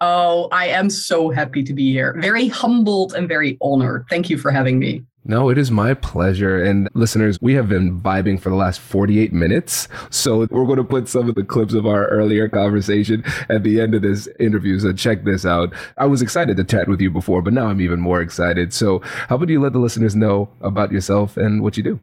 Oh, I am so happy to be here. Very humbled and very honored. Thank you for having me. No, it is my pleasure. And listeners, we have been vibing for the last 48 minutes. So we're going to put some of the clips of our earlier conversation at the end of this interview. So check this out. I was excited to chat with you before, but now I'm even more excited. So how about you let the listeners know about yourself and what you do?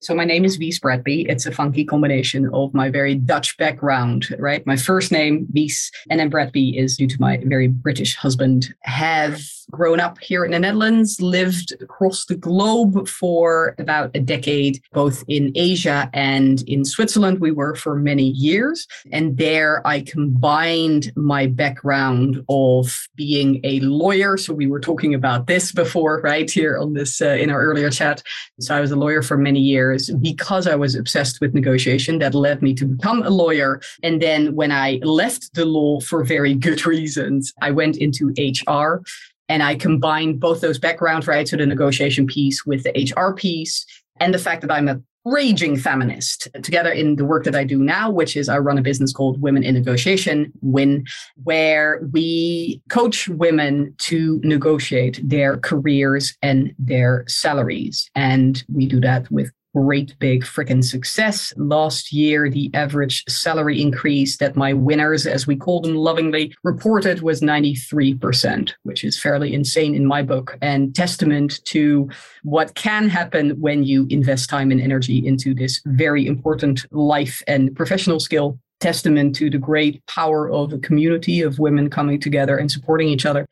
So my name is Wies Bratby. It's a funky combination of my very Dutch background, right? My first name, Wies, and then Bratby is due to my very British husband. Have grown up here in the Netherlands, lived across the globe for about a decade, both in Asia and in Switzerland. We were for many years. And there I combined my background of being a lawyer. So we were talking about this before, right? Here on this, uh, in our earlier chat. So I was a lawyer for many years years because I was obsessed with negotiation. That led me to become a lawyer. And then when I left the law for very good reasons, I went into HR and I combined both those backgrounds, right? So the negotiation piece with the HR piece and the fact that I'm a raging feminist together in the work that I do now, which is I run a business called Women in Negotiation, WIN, where we coach women to negotiate their careers and their salaries. And we do that with great big freaking success. Last year, the average salary increase that my winners, as we call them lovingly, reported was 93%, which is fairly insane in my book and testament to what can happen when you invest time and energy into this very important life and professional skill testament to the great power of a community of women coming together and supporting each other.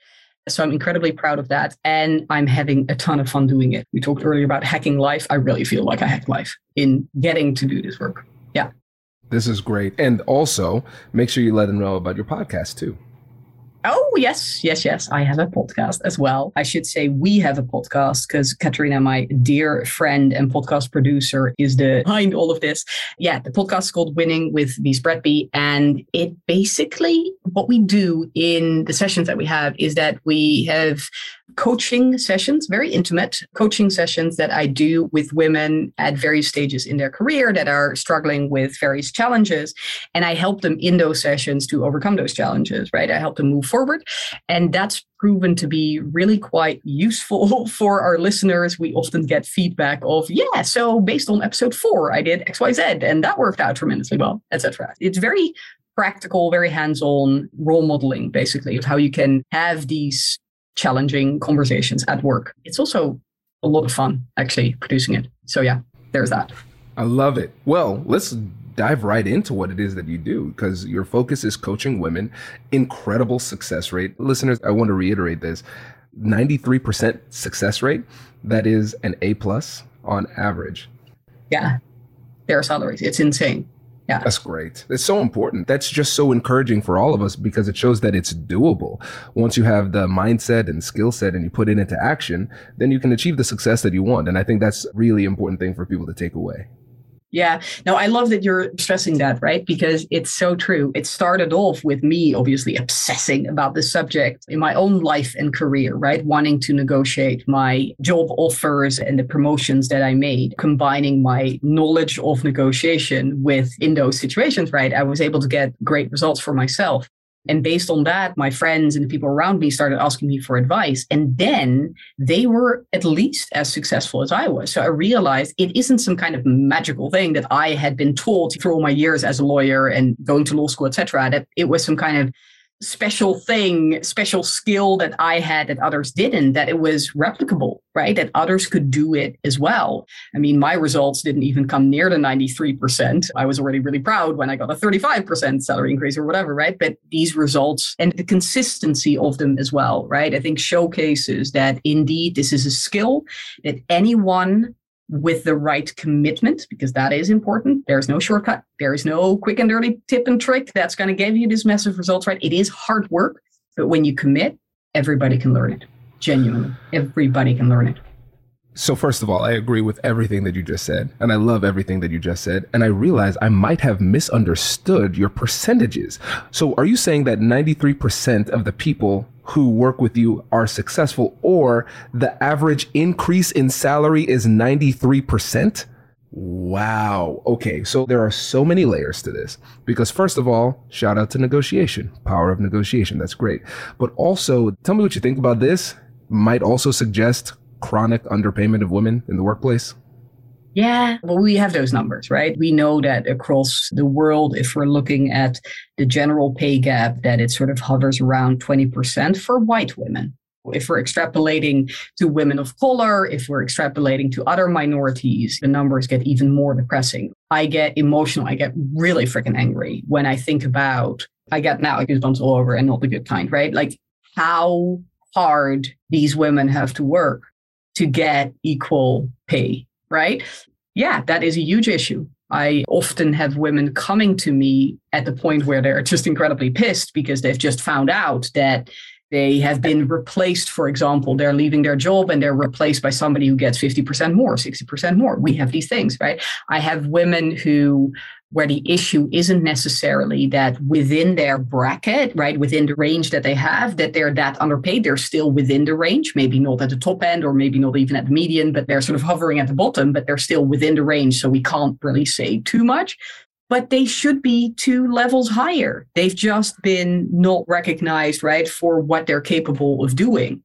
So I'm incredibly proud of that. And I'm having a ton of fun doing it. We talked earlier about hacking life. I really feel like I hacked life in getting to do this work. Yeah. This is great. And also, make sure you let them know about your podcast too. Oh, yes, yes, yes. I have a podcast as well. I should say we have a podcast because Katrina, my dear friend and podcast producer, is behind all of this. Yeah, the podcast is called Winning with Wies Bratby. And it basically, what we do in the sessions that we have is that we have coaching sessions, very intimate coaching sessions that I do with women at various stages in their career that are struggling with various challenges. And I help them in those sessions to overcome those challenges, right? I help them move forward. And that's proven to be really quite useful for our listeners. We often get feedback of, yeah, so based on episode four, I did XYZ and that worked out tremendously well, etc. It's very practical, very hands-on role modeling, basically, of how you can have these challenging conversations at work. It's also a lot of fun actually producing it. So yeah, there's that. I love it. Well, let's dive right into what it is that you do because your focus is coaching women, incredible success rate. Listeners, I want to reiterate this 93% success rate. That is an A plus on average. Yeah, their salaries. It's insane. Yeah. That's great. It's so important. That's just so encouraging for all of us because it shows that it's doable. Once you have the mindset and skill set and you put it into action, then you can achieve the success that you want. And I think that's really important thing for people to take away. Yeah. No, I love that you're stressing that, right? Because it's so true. It started off with me obviously obsessing about this subject in my own life and career, right? Wanting to negotiate my job offers and the promotions that I made, combining my knowledge of negotiation with in those situations, right? I was able to get great results for myself. And based on that, my friends and the people around me started asking me for advice. And then they were at least as successful as I was. So I realized it isn't some kind of magical thing that I had been taught through all my years as a lawyer and going to law school, etc. That it was some kind of special thing, special skill that I had that others didn't, that it was replicable, right? That others could do it as well. I mean, my results didn't even come near the 93%. I was already really proud when I got a 35% salary increase or whatever, right? But these results and the consistency of them as well, right? I think showcases that indeed this is a skill that anyone with the right commitment, because that is important. There's no shortcut. There is no quick and dirty tip and trick that's going to give you these massive results, right? It is hard work, but when you commit, everybody can learn it. Genuinely, everybody can learn it. So, first of all, I agree with everything that you just said, and I love everything that you just said. And I realize I might have misunderstood your percentages. So, are you saying that 93% of the people who work with you are successful, or the average increase in salary is 93%? Wow. Okay. So there are so many layers to this because, first of all, shout out to negotiation, power of negotiation. That's great. But also, tell me what you think about this. Might also suggest chronic underpayment of women in the workplace. Yeah, well, we have those numbers, right? We know that across the world, if we're looking at the general pay gap, that it sort of hovers around 20% for white women. If we're extrapolating to women of color, if we're extrapolating to other minorities, the numbers get even more depressing. I get emotional. I get really freaking angry when I think about, I get now goosebumps all over and not the good kind, right? Like how hard these women have to work to get equal pay right? Yeah, that is a huge issue. I often have women coming to me at the point where they're just incredibly pissed because they've just found out that they have been replaced, for example, they're leaving their job and they're replaced by somebody who gets 50% more, 60% more. We have these things, right? I have women who where the issue isn't necessarily that within their bracket, right, within the range that they have, that they're that underpaid. They're still within the range, maybe not at the top end or maybe not even at the median, but they're sort of hovering at the bottom, but they're still within the range. So we can't really say too much. But they should be two levels higher. They've just been not recognized, right, for what they're capable of doing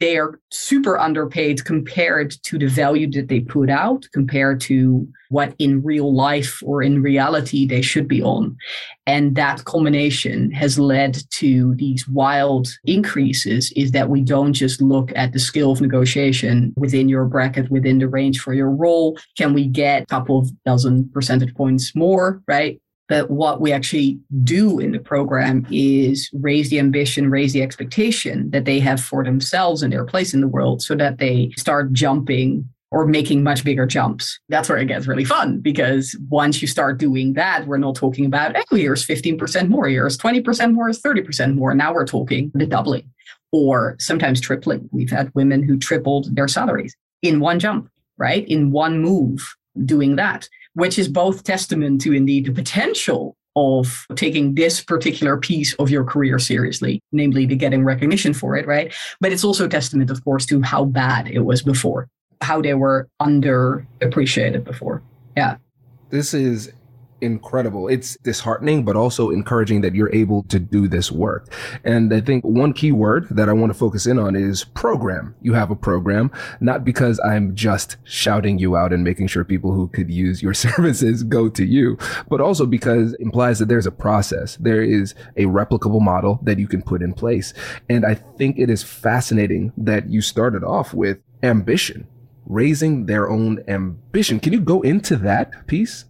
they are super underpaid compared to the value that they put out, compared to what in real life or in reality they should be on. And that combination has led to these wild increases is that we don't just look at the skill of negotiation within your bracket, within the range for your role. Can we get a couple of dozen percentage points more, right? But what we actually do in the program is raise the ambition, raise the expectation that they have for themselves and their place in the world so that they start jumping or making much bigger jumps. That's where it gets really fun because once you start doing that, we're not talking about, oh, here's 15% more, here's 20% more, here's 30% more. Now we're talking the doubling or sometimes tripling. We've had women who tripled their salaries in one jump, right? In one move doing that which is both testament to indeed the potential of taking this particular piece of your career seriously, namely the getting recognition for it, right? But it's also testament, of course, to how bad it was before, how they were underappreciated before. Yeah. This is incredible. It's disheartening, but also encouraging that you're able to do this work. And I think one key word that I want to focus in on is program. You have a program, not because I'm just shouting you out and making sure people who could use your services go to you, but also because implies that there's a process. There is a replicable model that you can put in place. And I think it is fascinating that you started off with ambition raising their own ambition. Can you go into that piece?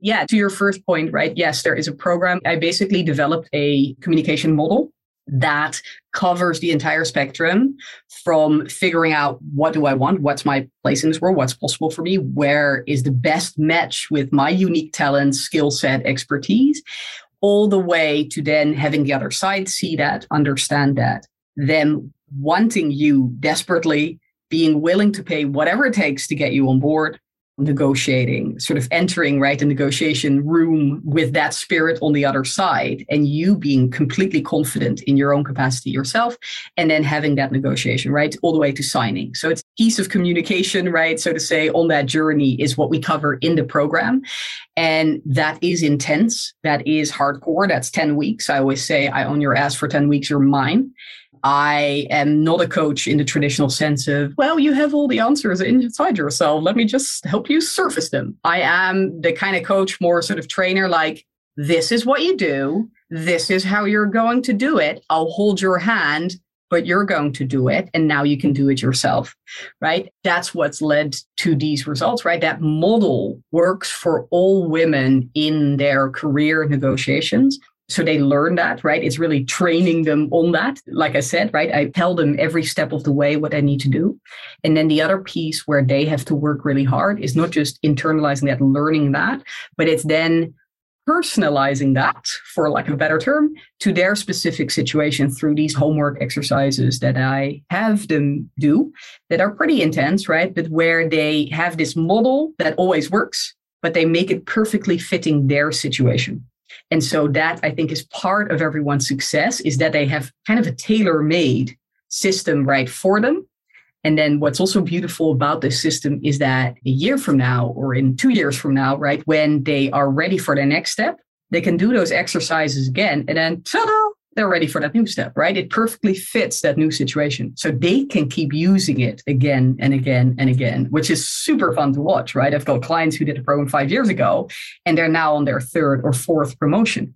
Yeah, to your first point, right? Yes, there is a program. I basically developed a communication model that covers the entire spectrum from figuring out what do I want, what's my place in this world, what's possible for me, where is the best match with my unique talents, skill set, expertise, all the way to then having the other side see that, understand that, them wanting you desperately, being willing to pay whatever it takes to get you on board, negotiating, sort of entering right the negotiation room with that spirit on the other side, and you being completely confident in your own capacity yourself, and then having that negotiation right all the way to signing. So it's piece of communication, right, so to say, on that journey is what we cover in the program, and that is intense. That is hardcore. That's ten weeks. I always say, I own your ass for ten weeks. You're mine. I am not a coach in the traditional sense of, well, you have all the answers inside yourself. Let me just help you surface them. I am the kind of coach, more sort of trainer, like, this is what you do. This is how you're going to do it. I'll hold your hand, but you're going to do it. And now you can do it yourself, right? That's what's led to these results, right? That model works for all women in their career negotiations so they learn that right? It's really training them on that like i said right? I tell them every step of the way what i need to do. And then the other piece where they have to work really hard is not just internalizing that learning that but it's then personalizing that for lack of a better term to their specific situation through these homework exercises that i have them do that are pretty intense right? But where they have this model that always works but they make it perfectly fitting their situation and so that I think is part of everyone's success is that they have kind of a tailor-made system right for them. And then what's also beautiful about this system is that a year from now or in two years from now, right, when they are ready for the next step, they can do those exercises again and then ta-da, they're ready for that new step, right? It perfectly fits that new situation. So they can keep using it again and again and again, which is super fun to watch, right? I've got clients who did a program five years ago and they're now on their third or fourth promotion.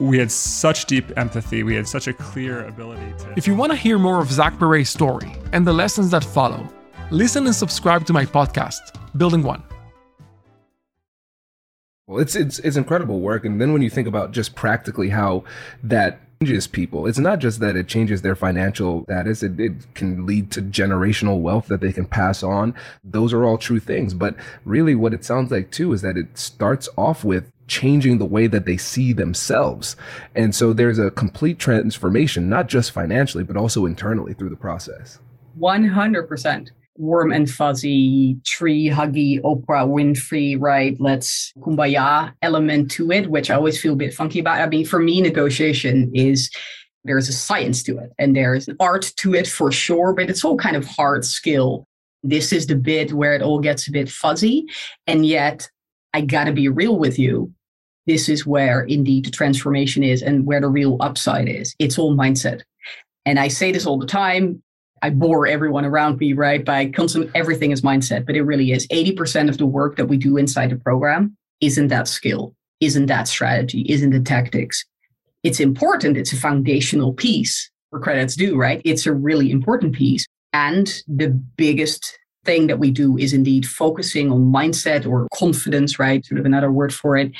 we had such deep empathy. We had such a clear ability to. If you want to hear more of Zach Perret's story and the lessons that follow, listen and subscribe to my podcast, Building One. Well, it's it's it's incredible work, and then when you think about just practically how that changes people, it's not just that it changes their financial status; it, it can lead to generational wealth that they can pass on. Those are all true things, but really, what it sounds like too is that it starts off with changing the way that they see themselves. And so there's a complete transformation, not just financially, but also internally through the process. 100%. Warm and fuzzy, tree huggy, Oprah Winfrey, right? Let's kumbaya element to it, which I always feel a bit funky about. I mean, for me, negotiation is there's a science to it and there's an art to it for sure, but it's all kind of hard skill. This is the bit where it all gets a bit fuzzy. And yet, I got to be real with you this is where indeed the transformation is and where the real upside is. It's all mindset. And I say this all the time. I bore everyone around me, right? By constant everything is mindset, but it really is. 80% of the work that we do inside the program isn't that skill, isn't that strategy, isn't the tactics. It's important. It's a foundational piece for credits due, right? It's a really important piece. And the biggest thing that we do is indeed focusing on mindset or confidence, right? Sort of another word for it.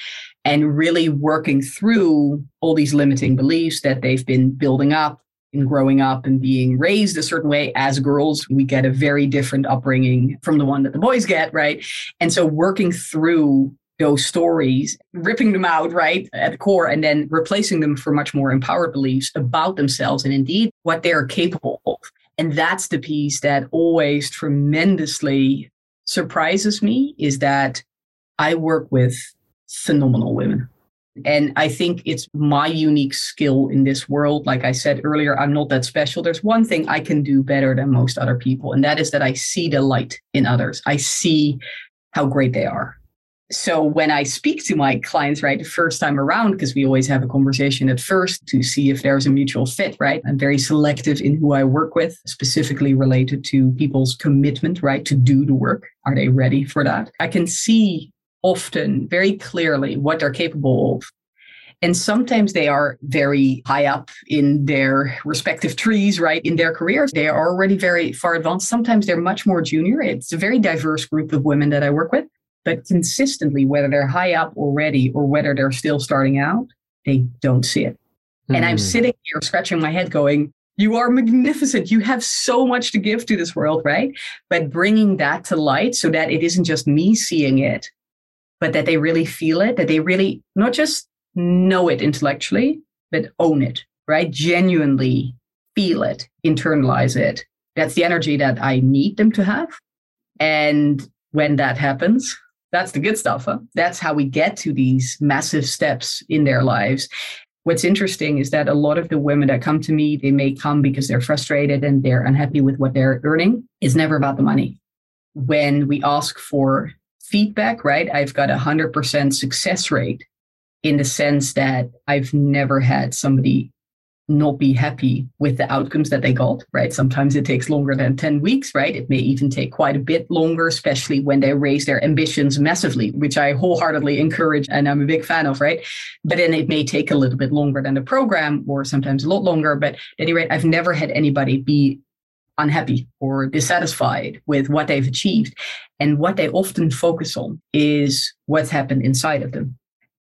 And really working through all these limiting beliefs that they've been building up and growing up and being raised a certain way as girls. We get a very different upbringing from the one that the boys get, right? And so working through those stories, ripping them out, right, at the core, and then replacing them for much more empowered beliefs about themselves and indeed what they're capable of. And that's the piece that always tremendously surprises me is that I work with phenomenal women. And I think it's my unique skill in this world. Like I said earlier, I'm not that special. There's one thing I can do better than most other people, and that is that I see the light in others. I see how great they are so when I speak to my clients, right, the first time around, because we always have a conversation at first to see if there's a mutual fit, right? I'm very selective in who I work with, specifically related to people's commitment, right, to do the work. Are they ready for that? I can see often very clearly what they're capable of. And sometimes they are very high up in their respective trees, right? In their careers, they are already very far advanced. Sometimes they're much more junior. It's a very diverse group of women that I work with but consistently, whether they're high up already or whether they're still starting out, they don't see it. Mm. And I'm hmm. sitting here scratching my head going, you are magnificent. You have so much to give to this world, right? But bringing that to light so that it isn't just me seeing it, but that they really feel it, that they really not just know it intellectually, but own it, right? Genuinely feel it, internalize it. That's the energy that I need them to have. And when that happens, that's the good stuff. Huh? That's how we get to these massive steps in their lives. What's interesting is that a lot of the women that come to me, they may come because they're frustrated and they're unhappy with what they're earning. It's never about the money. When we ask for feedback, right, I've got a 100% success rate in the sense that I've never had somebody not be happy with the outcomes that they got, right? Sometimes it takes longer than 10 weeks, right? It may even take quite a bit longer, especially when they raise their ambitions massively, which I wholeheartedly encourage and I'm a big fan of, right? But then it may take a little bit longer than the program or sometimes a lot longer. But at any rate, I've never had anybody be unhappy or dissatisfied with what they've achieved. And what they often focus on is what's happened inside of them.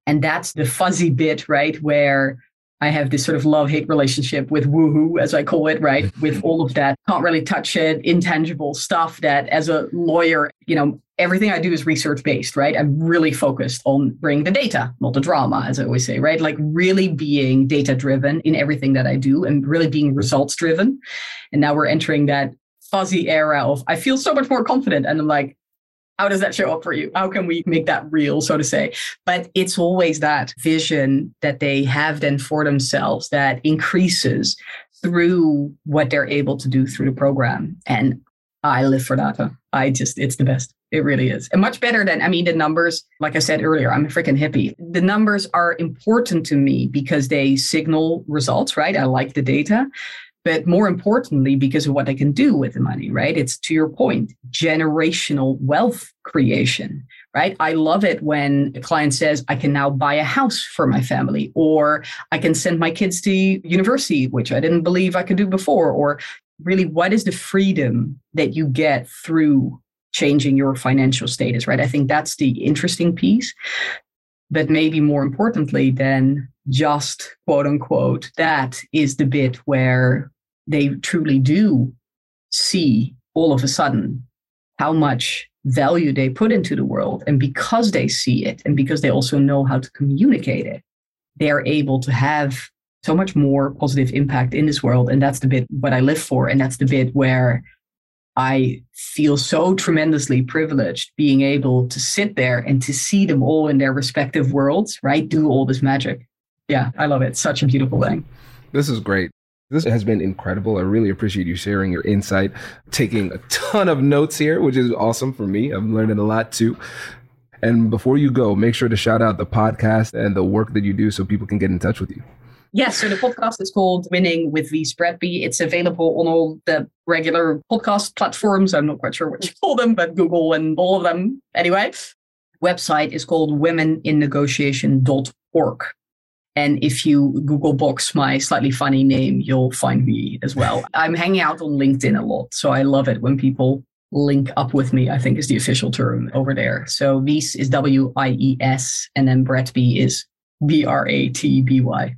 And that's the fuzzy bit, right? Where I have this sort of love hate relationship with woohoo, as I call it, right? with all of that, can't really touch it, intangible stuff that as a lawyer, you know, everything I do is research based, right? I'm really focused on bringing the data, not the drama, as I always say, right? Like really being data driven in everything that I do and really being results driven. And now we're entering that fuzzy era of I feel so much more confident. And I'm like, how does that show up for you? How can we make that real, so to say? But it's always that vision that they have then for themselves that increases through what they're able to do through the program. And I live for that. I just, it's the best. It really is. And much better than, I mean, the numbers, like I said earlier, I'm a freaking hippie. The numbers are important to me because they signal results, right? I like the data but more importantly, because of what they can do with the money, right? It's to your point, generational wealth creation, right? I love it when a client says, I can now buy a house for my family, or I can send my kids to university, which I didn't believe I could do before, or really, what is the freedom that you get through changing your financial status, right? I think that's the interesting piece. But maybe more importantly than just quote unquote, that is the bit where they truly do see all of a sudden how much value they put into the world. And because they see it and because they also know how to communicate it, they are able to have so much more positive impact in this world. And that's the bit what I live for. And that's the bit where I feel so tremendously privileged being able to sit there and to see them all in their respective worlds, right? Do all this magic. Yeah, I love it. Such a beautiful thing. This is great. This has been incredible. I really appreciate you sharing your insight, taking a ton of notes here, which is awesome for me. I'm learning a lot too. And before you go, make sure to shout out the podcast and the work that you do so people can get in touch with you. Yes, so the podcast is called Winning with Wies Bratby. It's available on all the regular podcast platforms. I'm not quite sure what you call them, but Google and all of them. Anyway, website is called womeninnegotiation.org. And if you Google box my slightly funny name, you'll find me as well. I'm hanging out on LinkedIn a lot. So I love it when people link up with me, I think is the official term over there. So Wies is W I E S, and then Bratby is B R A T B Y.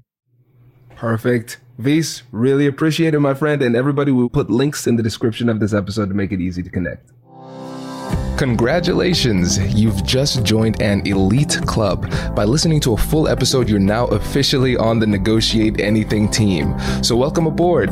Perfect. Wies, really appreciate it, my friend. And everybody will put links in the description of this episode to make it easy to connect. Congratulations! You've just joined an elite club. By listening to a full episode, you're now officially on the Negotiate Anything team. So, welcome aboard.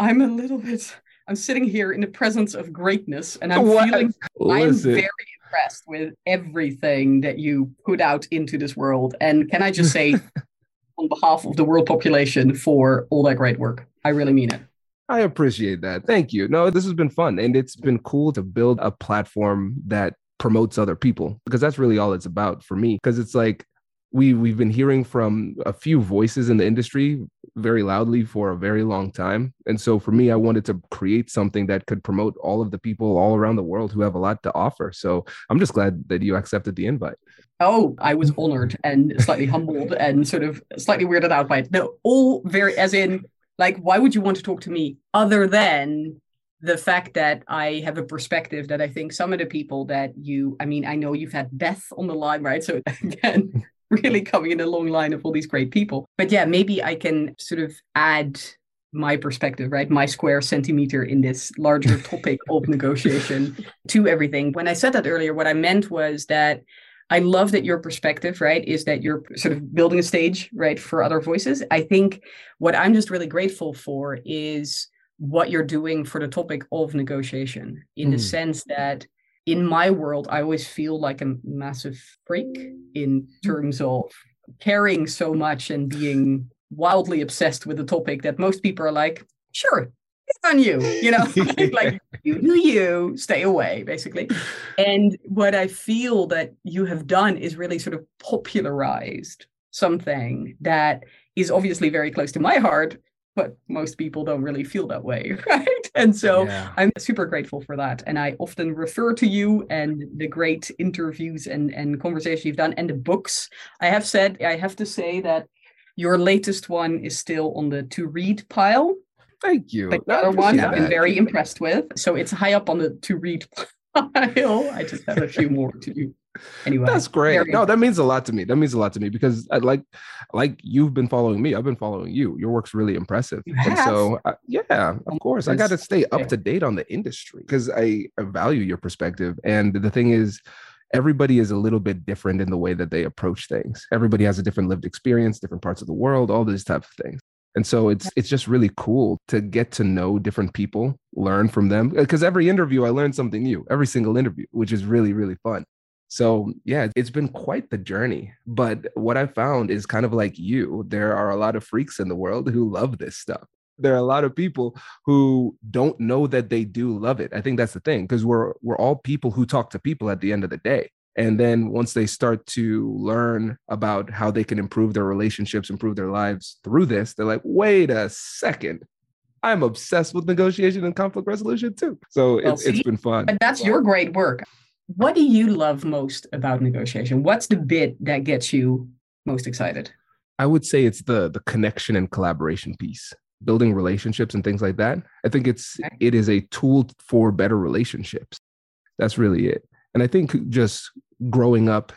I'm a little bit. I'm sitting here in the presence of greatness, and I'm What? feeling. I am very impressed with everything that you put out into this world. And can I just say, on behalf of the world population, for all that great work, I really mean it. I appreciate that. Thank you. No, this has been fun and it's been cool to build a platform that promotes other people because that's really all it's about for me because it's like we we've been hearing from a few voices in the industry very loudly for a very long time and so for me I wanted to create something that could promote all of the people all around the world who have a lot to offer. So I'm just glad that you accepted the invite. Oh, I was honored and slightly humbled and sort of slightly weirded out by it. No, all very, as in, like, why would you want to talk to me other than the fact that I have a perspective that I think some of the people that you, I mean, I know you've had Beth on the line, right? So again, really coming in a long line of all these great people. But yeah, maybe I can sort of add my perspective, right? My square centimeter in this larger topic of negotiation to everything. When I said that earlier, what I meant was that I love that your perspective, right, is that you're sort of building a stage, right, for other voices. I think what I'm just really grateful for is what you're doing for the topic of negotiation in the Mm. sense that in my world, I always feel like a massive freak in mm. terms of caring so much and being wildly obsessed with the topic that most people are like, sure, it's on you, you know, like you do you, stay away, basically. And what I feel that you have done is really sort of popularized something that is obviously very close to my heart, but most people don't really feel that way, right? And so Yeah. I'm super grateful for that. And I often refer to you and the great interviews and, and conversation you've done and the books. I have said, I have to say that your latest one is still on the to read pile. Thank you. The other one appreciate I've been very impressed with. So it's high up on the to read pile. I just have a few more to do. Anyway. That's great. No, that means a lot to me. That means a lot to me because I like, like you've been following me. I've been following you. Your work's really impressive. And so, uh, yeah, of course, I got to stay up to date on the industry because I, I value your perspective. And the thing is, everybody is a little bit different in the way that they approach things. Everybody has a different lived experience, different parts of the world, all these type of things. And so it's it's just really cool to get to know different people, learn from them. Because every interview, I learn something new. Every single interview, which is really really fun. So yeah, it's been quite the journey. But what I found is kind of like you, there are a lot of freaks in the world who love this stuff. There are a lot of people who don't know that they do love it. I think that's the thing because we're we're all people who talk to people at the end of the day. And then once they start to learn about how they can improve their relationships, improve their lives through this, they're like, wait a second. I'm obsessed with negotiation and conflict resolution too. So Well, it's, it's see? been fun. But that's your great work. What do you love most about negotiation? What's the bit that gets you most excited? I would say it's the the connection and collaboration piece, building relationships and things like that. I think it's Okay. it is a tool for better relationships. That's really it. And I think just growing up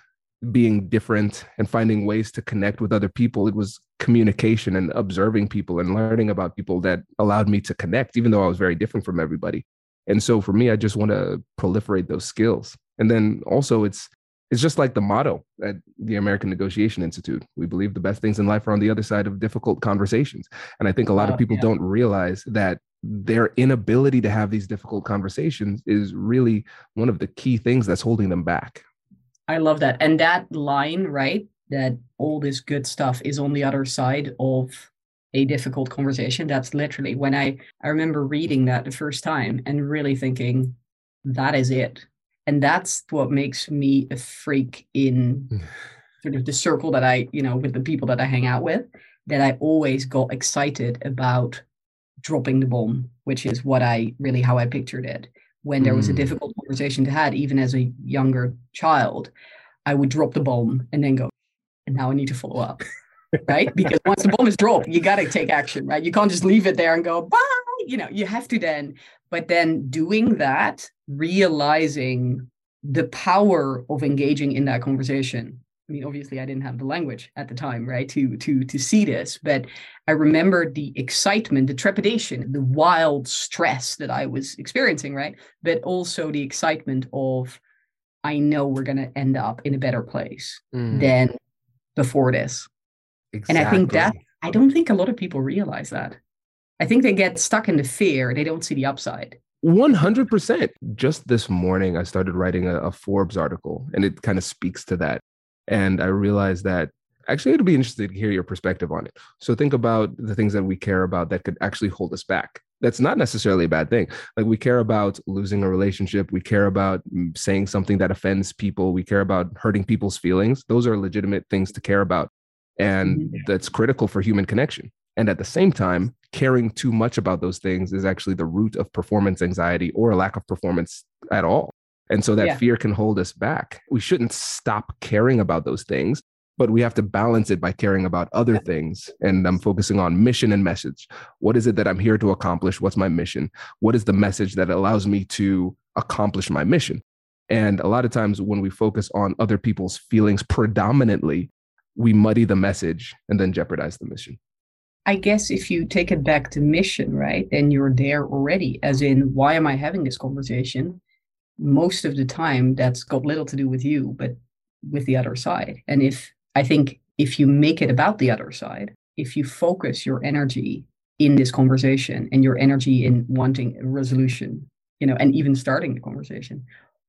being different and finding ways to connect with other people, it was communication and observing people and learning about people that allowed me to connect even though I was very different from everybody. And so for me, I just want to proliferate those skills. And then also it's it's just like the motto at the American Negotiation Institute. We believe the best things in life are on the other side of difficult conversations. And I think a lot of people yeah. don't realize that their inability to have these difficult conversations is really one of the key things that's holding them back. I love that. And that line, right? That all this good stuff is on the other side of a difficult conversation. That's literally when I I remember reading that the first time and really thinking that is it and that's what makes me a freak in sort of the circle that i you know with the people that i hang out with that i always got excited about dropping the bomb which is what i really how i pictured it. When there was a mm. difficult conversation to have even as a younger child i would drop the bomb and then go and now i need to follow up right? Because once the bomb is dropped you got to take action right? You can't just leave it there and go bye you know you have to then but then doing that realizing the power of engaging in that conversation i mean obviously i didn't have the language at the time right to to to see this but i remember the excitement the trepidation the wild stress that i was experiencing right but also the excitement of i know we're going to end up in a better place mm. than before this exactly. and i think that i don't think a lot of people realize that i think they get stuck in the fear they don't see the upside 100%. Just this morning, I started writing a, a Forbes article, and it kind of speaks to that. And I realized that actually it'll be interesting to hear your perspective on it. So think about the things that we care about that could actually hold us back. That's not necessarily a bad thing. Like we care about losing a relationship, we care about mm, saying something that offends people, we care about hurting people's feelings. Those are legitimate things to care about. And mm-hmm. that's critical for human connection. And at the same time, caring too much about those things is actually the root of performance anxiety or a lack of performance at all. And so that yeah. fear can hold us back. We shouldn't stop caring about those things, but we have to balance it by caring about other things. And I'm focusing on mission and message. What is it that I'm here to accomplish? What's my mission? What is the message that allows me to accomplish my mission? And a lot of times when we focus on other people's feelings predominantly, we muddy the message and then jeopardize the mission. I guess if you take it back to mission, right, then you're there already, as in, why am I having this conversation? Most of the time, that's got little to do with you, but with the other side. And if I think if you make it about the other side, if you focus your energy in this conversation and your energy in wanting a resolution, you know, and even starting the conversation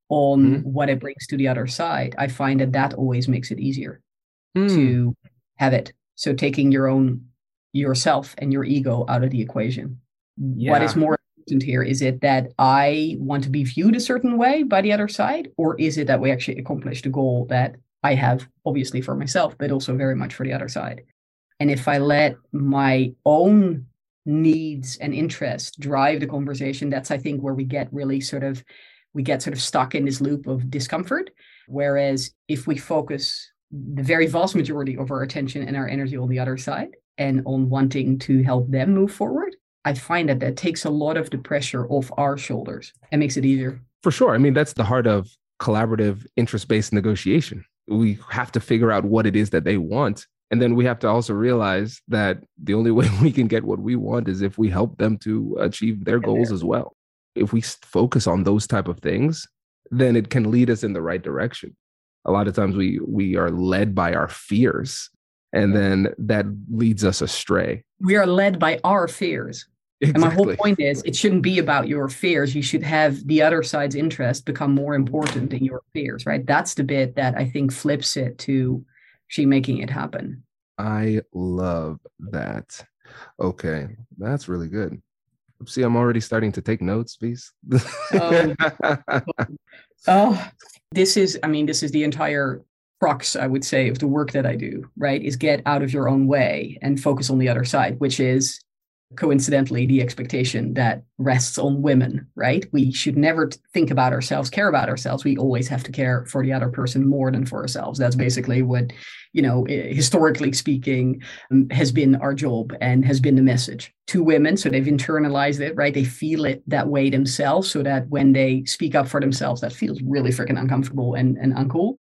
on mm-hmm. what it brings to the other side, I find that that always makes it easier mm. to have it. So taking your own yourself and your ego out of the equation. Yeah. What is more important here? Is it that I want to be viewed a certain way by the other side, or is it that we actually accomplish the goal that I have, obviously for myself, but also very much for the other side? And if I let my own needs and interests drive the conversation, that's I think where we get really sort of we get sort of stuck in this loop of discomfort. Whereas if we focus the very vast majority of our attention and our energy on the other side, and on wanting to help them move forward, I find that that takes a lot of the pressure off our shoulders and makes it easier. For sure. I mean, that's the heart of collaborative interest based negotiation. We have to figure out what it is that they want. And then we have to also realize that the only way we can get what we want is if we help them to achieve their goals as well. If we focus on those type of things, then it can lead us in the right direction. A lot of times we we are led by our fears and then that leads us astray. We are led by our fears. Exactly. And my whole point is it shouldn't be about your fears. You should have the other side's interest become more important than your fears, right? That's the bit that I think flips it to she making it happen. I love that. Okay, that's really good. See, I'm already starting to take notes, please. um, oh, this is, I mean, this is the entire crux, I would say, of the work that I do, right, is get out of your own way and focus on the other side, which is coincidentally the expectation that rests on women, right? We should never think about ourselves, care about ourselves. We always have to care for the other person more than for ourselves. That's basically what, you know, historically speaking, um, has been our job and has been the message to women. So they've internalized it, right? They feel it that way themselves so that when they speak up for themselves, that feels really freaking uncomfortable and, and uncool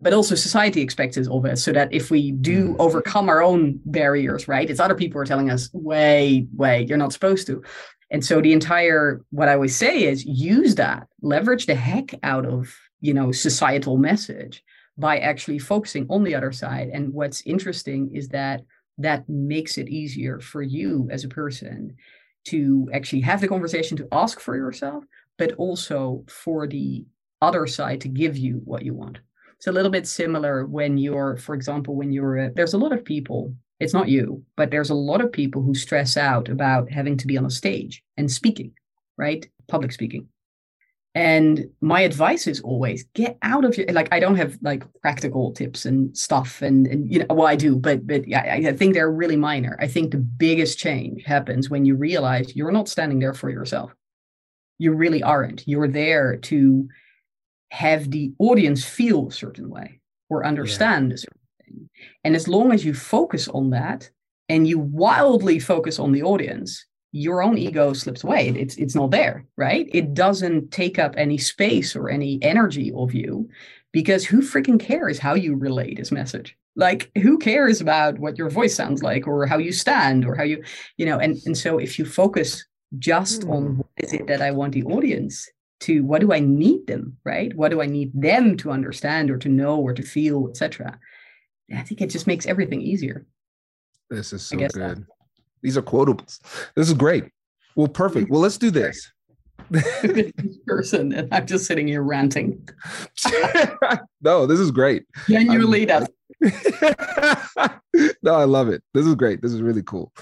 but also society expects it of us so that if we do mm. overcome our own barriers right it's other people are telling us way way you're not supposed to And so the entire what I always say is use that, leverage the heck out of, you know, societal message by actually focusing on the other side. And what's interesting is that that makes it easier for you as a person to actually have the conversation to ask for yourself, but also for the other side to give you what you want. It's a little bit similar when you're, for example, when you're, there's a lot of people it's not you, but there's a lot of people who stress out about having to be on a stage and speaking, right? Public speaking. And my advice is always get out of your like I don't have like practical tips and stuff and, and you know well I do but but I, I think they're really minor. I think the biggest change happens when you realize you're not standing there for yourself. You really aren't. You're there to have the audience feel a certain way or understand yeah. a certain thing. and as long as you focus on that and you wildly focus on the audience, your own ego slips away. It's it's not there, right? It doesn't take up any space or any energy of you because who freaking cares how you relay this message? Like who cares about what your voice sounds like or how you stand or how you, you know, and and so if you focus just on hmm. what is it that I want the audience to what do I need them, right? What do I need them to understand or to know or to feel, etc. I think it just makes everything easier. This is so good. That. These are quotables. This is great. Well, perfect. Well, let's do this. person, and I'm just sitting here ranting. no, this is great. Genuinely, that's no, I love it. This is great. This is really cool.